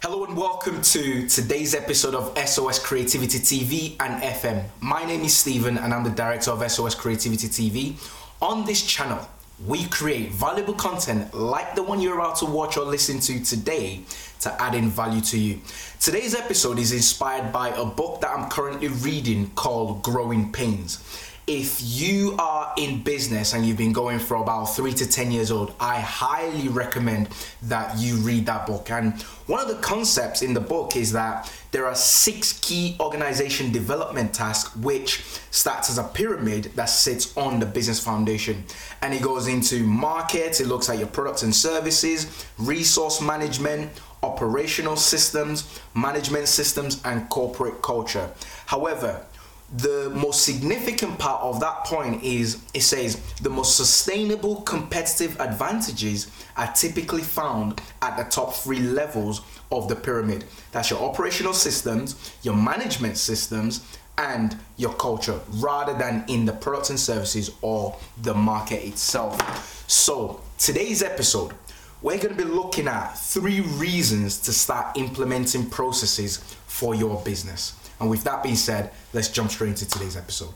Hello and welcome to today's episode of SOS Creativity TV and FM. My name is Stephen and I'm the director of SOS Creativity TV. On this channel, we create valuable content like the one you're about to watch or listen to today to add in value to you. Today's episode is inspired by a book that I'm currently reading called Growing Pains if you are in business and you've been going for about three to 10 years old, I highly recommend that you read that book. And one of the concepts in the book is that there are six key organization development tasks which starts as a pyramid that sits on the business foundation. And it goes into markets, it looks at your products and services, resource management, operational systems, management systems, and corporate culture. However, the most significant part of that point is it says the most sustainable competitive advantages are typically found at the top three levels of the pyramid. That's your operational systems, your management systems, and your culture rather than in the products and services or the market itself. So, today's episode, we're going to be looking at three reasons to start implementing processes for your business. And with that being said, let's jump straight into today's episode.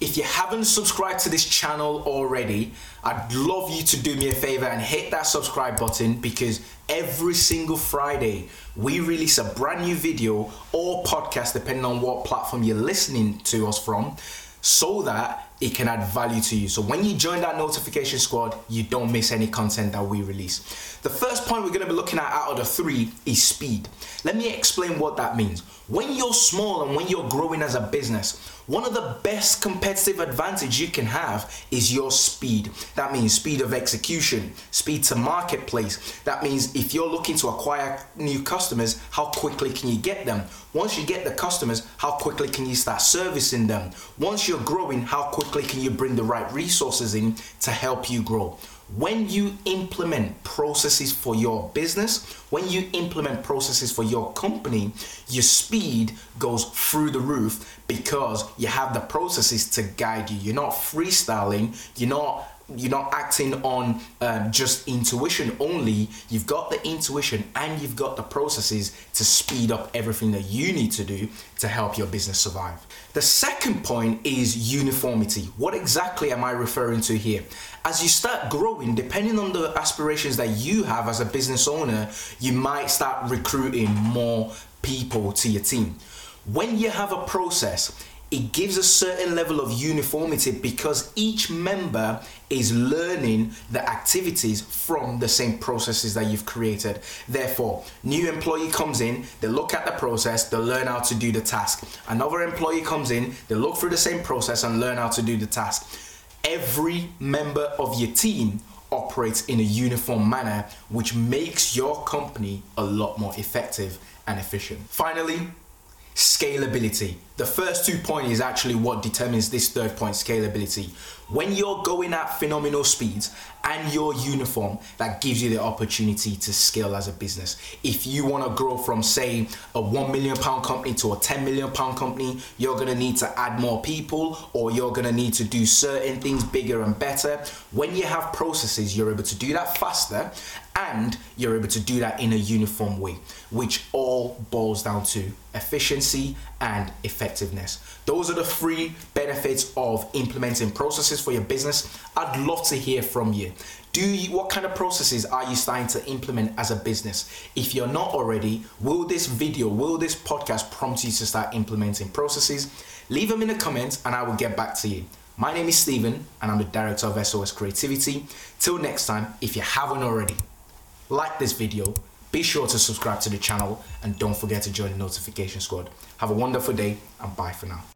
If you haven't subscribed to this channel already, I'd love you to do me a favor and hit that subscribe button because every single Friday we release a brand new video or podcast, depending on what platform you're listening to us from so that it can add value to you. So when you join that notification squad, you don't miss any content that we release. The first point we're going to be looking at out of the three is speed. Let me explain what that means. When you're small and when you're growing as a business, one of the best competitive advantage you can have is your speed. That means speed of execution, speed to marketplace. That means if you're looking to acquire new customers, how quickly can you get them? Once you get the customers, how quickly can you start servicing them? Once you're growing, how quickly can you bring the right resources in to help you grow? When you implement processes for your business, when you implement processes for your company, your speed goes through the roof because you have the processes to guide you. You're not freestyling, you're not you're not acting on um, just intuition only. You've got the intuition and you've got the processes to speed up everything that you need to do to help your business survive. The second point is uniformity. What exactly am I referring to here? As you start growing, depending on the aspirations that you have as a business owner, you might start recruiting more people to your team. When you have a process, it gives a certain level of uniformity because each member is learning the activities from the same processes that you've created. Therefore, new employee comes in, they look at the process, they learn how to do the task. Another employee comes in, they look through the same process and learn how to do the task. Every member of your team operates in a uniform manner, which makes your company a lot more effective and efficient. Finally, scalability. The first two points is actually what determines this third point, scalability. When you're going at phenomenal speeds and you're uniform, that gives you the opportunity to scale as a business. If you want to grow from, say, a one million pound company to a 10 million pound company, you're going to need to add more people or you're going to need to do certain things bigger and better. When you have processes, you're able to do that faster and you're able to do that in a uniform way, which all boils down to efficiency and effectiveness. Those are the three benefits of implementing processes for your business. I'd love to hear from you. Do you, what kind of processes are you starting to implement as a business? If you're not already, will this video, will this podcast prompt you to start implementing processes? Leave them in the comments and I will get back to you. My name is Stephen and I'm the director of SOS Creativity. Till next time, if you haven't already, like this video, be sure to subscribe to the channel and don't forget to join the notification squad. Have a wonderful day and bye for now.